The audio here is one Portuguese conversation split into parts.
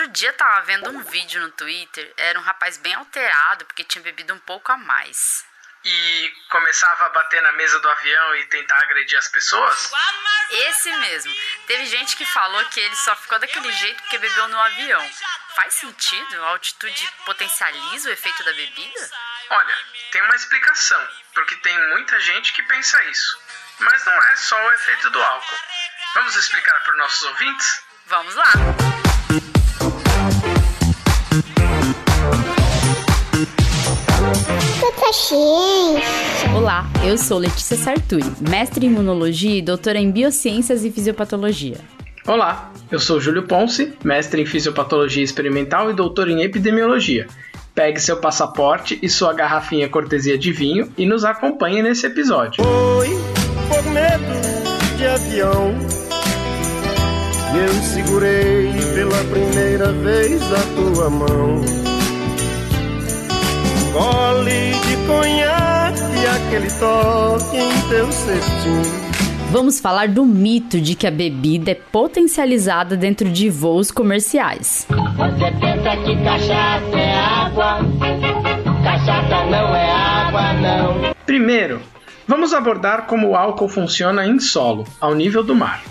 Outro dia tava vendo um vídeo no Twitter, era um rapaz bem alterado porque tinha bebido um pouco a mais. E começava a bater na mesa do avião e tentar agredir as pessoas? Esse mesmo. Teve gente que falou que ele só ficou daquele jeito porque bebeu no avião. Faz sentido? A altitude potencializa o efeito da bebida? Olha, tem uma explicação, porque tem muita gente que pensa isso. Mas não é só o efeito do álcool. Vamos explicar para os nossos ouvintes? Vamos lá! Olá, eu sou Letícia Sarturi, mestre em imunologia e doutora em biociências e fisiopatologia. Olá, eu sou Júlio Ponce, mestre em fisiopatologia experimental e doutor em epidemiologia. Pegue seu passaporte e sua garrafinha cortesia de vinho e nos acompanhe nesse episódio. Foi por medo de avião. Eu segurei pela primeira vez a tua mão gole de conhaque e aquele toque em teu cetim. Vamos falar do mito de que a bebida é potencializada dentro de voos comerciais. Você pensa que cachaça é água? Cachaça não é água, não. Primeiro, vamos abordar como o álcool funciona em solo, ao nível do mar.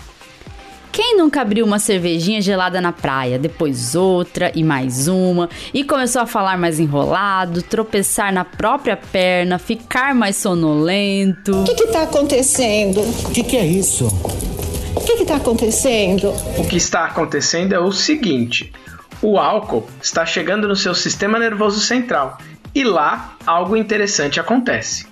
Quem nunca abriu uma cervejinha gelada na praia, depois outra e mais uma, e começou a falar mais enrolado, tropeçar na própria perna, ficar mais sonolento? O que está acontecendo? O que, que, é isso? O que está acontecendo? O que está acontecendo é o seguinte: o álcool está chegando no seu sistema nervoso central e lá algo interessante acontece.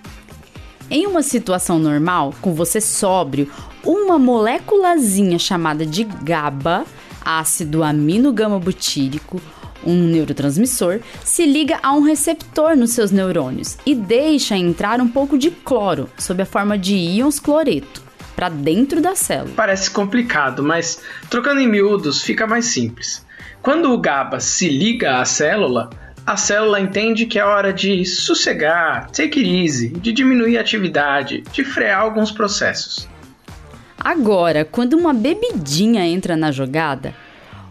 Em uma situação normal, com você sóbrio, uma moléculazinha chamada de GABA, ácido amino-gama-butírico, um neurotransmissor, se liga a um receptor nos seus neurônios e deixa entrar um pouco de cloro, sob a forma de íons cloreto, para dentro da célula. Parece complicado, mas trocando em miúdos fica mais simples. Quando o GABA se liga à célula, a célula entende que é hora de sossegar, take it easy, de diminuir a atividade, de frear alguns processos. Agora, quando uma bebidinha entra na jogada,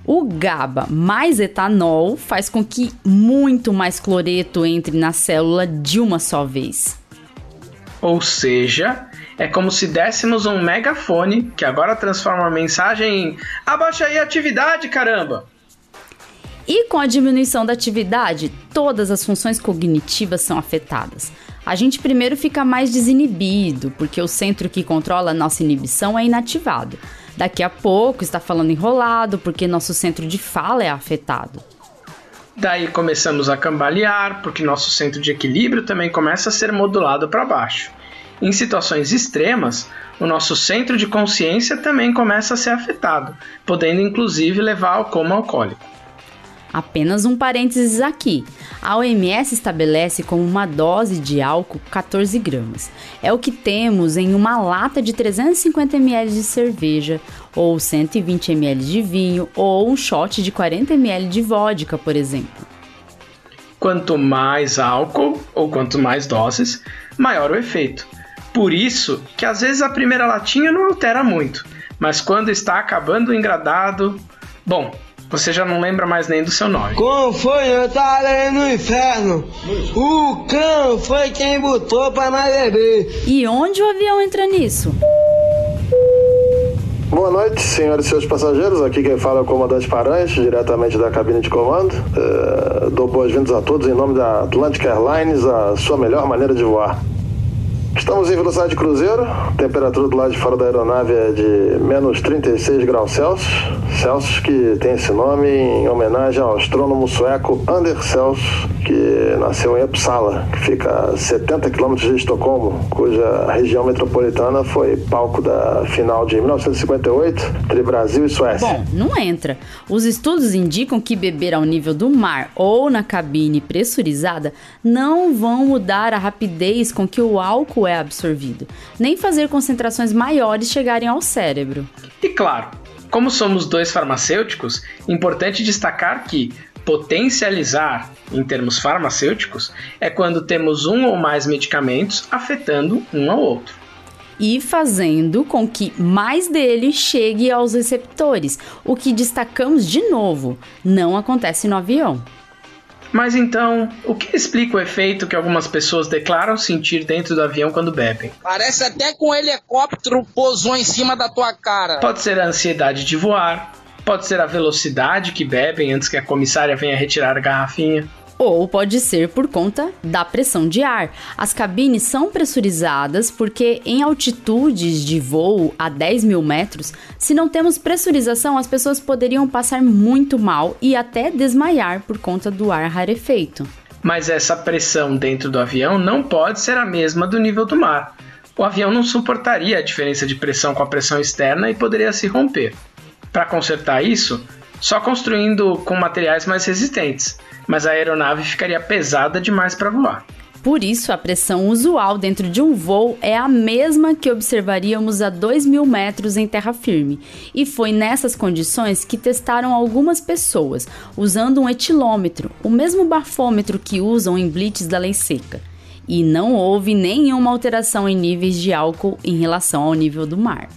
o GABA mais etanol faz com que muito mais cloreto entre na célula de uma só vez. Ou seja, é como se dessemos um megafone que agora transforma a mensagem em abaixa aí a atividade, caramba! E com a diminuição da atividade, todas as funções cognitivas são afetadas. A gente primeiro fica mais desinibido, porque o centro que controla a nossa inibição é inativado. Daqui a pouco está falando enrolado, porque nosso centro de fala é afetado. Daí começamos a cambalear, porque nosso centro de equilíbrio também começa a ser modulado para baixo. Em situações extremas, o nosso centro de consciência também começa a ser afetado, podendo inclusive levar ao coma alcoólico. Apenas um parênteses aqui. A OMS estabelece como uma dose de álcool 14 gramas. É o que temos em uma lata de 350 ml de cerveja, ou 120 ml de vinho, ou um shot de 40 ml de vodka, por exemplo. Quanto mais álcool, ou quanto mais doses, maior o efeito. Por isso que às vezes a primeira latinha não altera muito, mas quando está acabando o engradado, bom, você já não lembra mais nem do seu nome. Como foi eu tava no inferno? O cão foi quem botou pra nós beber. E onde o avião entra nisso? Boa noite, senhores e seus passageiros. Aqui quem fala é o comandante Paranhos, diretamente da cabine de comando. É, dou boas-vindas a todos em nome da Atlantic Airlines, a sua melhor maneira de voar. Estamos em velocidade de cruzeiro, temperatura do lado de fora da aeronave é de menos 36 graus Celsius, Celsius que tem esse nome em homenagem ao astrônomo sueco Anders Celsius, que nasceu em Uppsala, que fica a 70 quilômetros de Estocolmo, cuja região metropolitana foi palco da final de 1958 entre Brasil e Suécia. Bom, não entra. Os estudos indicam que beber ao nível do mar ou na cabine pressurizada não vão mudar a rapidez com que o álcool é absorvido, nem fazer concentrações maiores chegarem ao cérebro. E claro, como somos dois farmacêuticos, importante destacar que potencializar, em termos farmacêuticos, é quando temos um ou mais medicamentos afetando um ao outro. e fazendo com que mais dele chegue aos receptores. O que destacamos de novo, não acontece no avião. Mas então, o que explica o efeito que algumas pessoas declaram sentir dentro do avião quando bebem? Parece até que um helicóptero pousou em cima da tua cara. Pode ser a ansiedade de voar, pode ser a velocidade que bebem antes que a comissária venha retirar a garrafinha. Ou pode ser por conta da pressão de ar. As cabines são pressurizadas porque, em altitudes de voo a 10 mil metros, se não temos pressurização, as pessoas poderiam passar muito mal e até desmaiar por conta do ar rarefeito. Mas essa pressão dentro do avião não pode ser a mesma do nível do mar. O avião não suportaria a diferença de pressão com a pressão externa e poderia se romper. Para consertar isso, só construindo com materiais mais resistentes, mas a aeronave ficaria pesada demais para voar. Por isso, a pressão usual dentro de um voo é a mesma que observaríamos a 2 mil metros em terra firme. E foi nessas condições que testaram algumas pessoas, usando um etilômetro, o mesmo bafômetro que usam em blitz da lei seca. E não houve nenhuma alteração em níveis de álcool em relação ao nível do mar.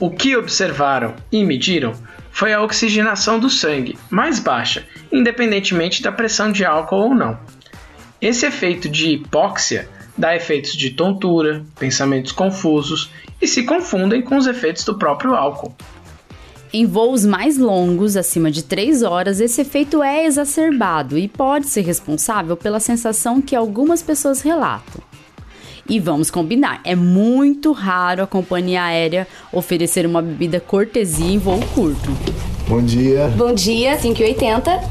O que observaram e mediram foi a oxigenação do sangue, mais baixa, independentemente da pressão de álcool ou não. Esse efeito de hipóxia dá efeitos de tontura, pensamentos confusos e se confundem com os efeitos do próprio álcool. Em voos mais longos, acima de 3 horas, esse efeito é exacerbado e pode ser responsável pela sensação que algumas pessoas relatam. E vamos combinar, é muito raro a companhia aérea oferecer uma bebida cortesia em voo curto. Bom dia. Bom dia, 5,80.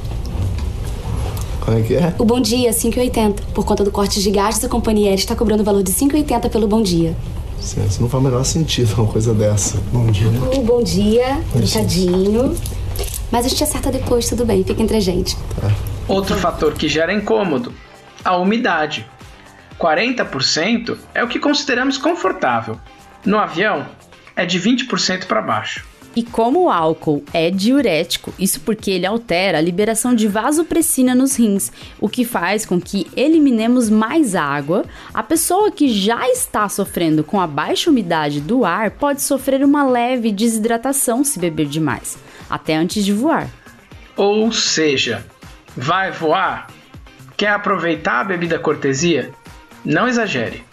Como é que é? O bom dia, 5,80. Por conta do corte de gastos, a companhia aérea está cobrando o valor de 5,80 pelo bom dia. Isso não faz o menor sentido uma coisa dessa. Bom dia. O bom dia, truncadinho. Mas a gente acerta depois, tudo bem, fica entre a gente. Tá. Outro fator que gera incômodo: a umidade. 40% é o que consideramos confortável. No avião, é de 20% para baixo. E como o álcool é diurético, isso porque ele altera a liberação de vasopressina nos rins, o que faz com que eliminemos mais água, a pessoa que já está sofrendo com a baixa umidade do ar pode sofrer uma leve desidratação se beber demais, até antes de voar. Ou seja, vai voar? Quer aproveitar a bebida cortesia? Não exagere.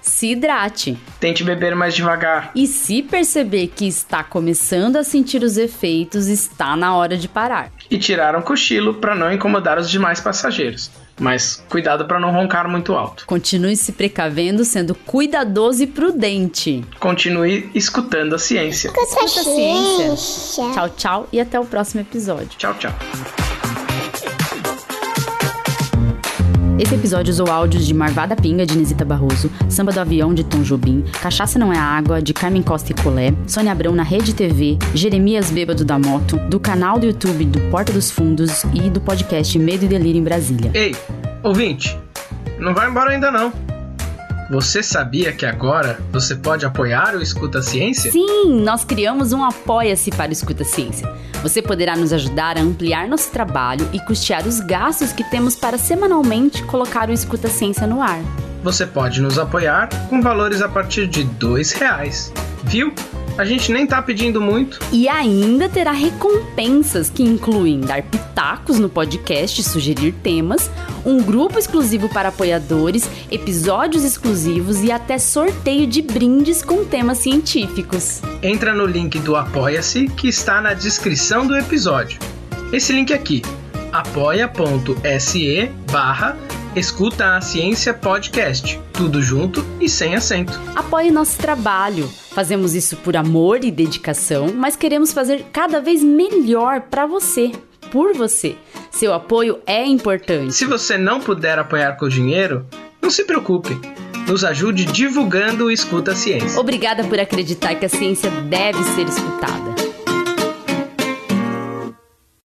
Se hidrate. Tente beber mais devagar. E se perceber que está começando a sentir os efeitos, está na hora de parar. E tirar um cochilo para não incomodar os demais passageiros. Mas cuidado para não roncar muito alto. Continue se precavendo, sendo cuidadoso e prudente. Continue escutando a ciência. Escuta a ciência. Tchau, tchau e até o próximo episódio. Tchau, tchau. Esse episódio usou áudios de Marvada Pinga, de Nesita Barroso, Samba do Avião, de Tom Jobim, Cachaça Não é Água, de Carmen Costa e Colé, Sônia Abrão na Rede TV, Jeremias Bêbado da Moto, do canal do YouTube do Porta dos Fundos e do podcast Medo e Delírio em Brasília. Ei, ouvinte, não vai embora ainda não. Você sabia que agora você pode apoiar o Escuta Ciência? Sim, nós criamos um Apoia-se para o Escuta Ciência. Você poderá nos ajudar a ampliar nosso trabalho e custear os gastos que temos para semanalmente colocar o Escuta Ciência no ar. Você pode nos apoiar com valores a partir de dois reais. Viu? A gente nem tá pedindo muito. E ainda terá recompensas que incluem dar pitacos no podcast, sugerir temas, um grupo exclusivo para apoiadores, episódios exclusivos e até sorteio de brindes com temas científicos. Entra no link do Apoia-se que está na descrição do episódio. Esse link aqui, apoia.se barra Escuta a Ciência Podcast. Tudo junto e sem acento. Apoie nosso trabalho. Fazemos isso por amor e dedicação, mas queremos fazer cada vez melhor para você, por você. Seu apoio é importante. Se você não puder apoiar com dinheiro, não se preocupe. Nos ajude divulgando o Escuta a Ciência. Obrigada por acreditar que a ciência deve ser escutada.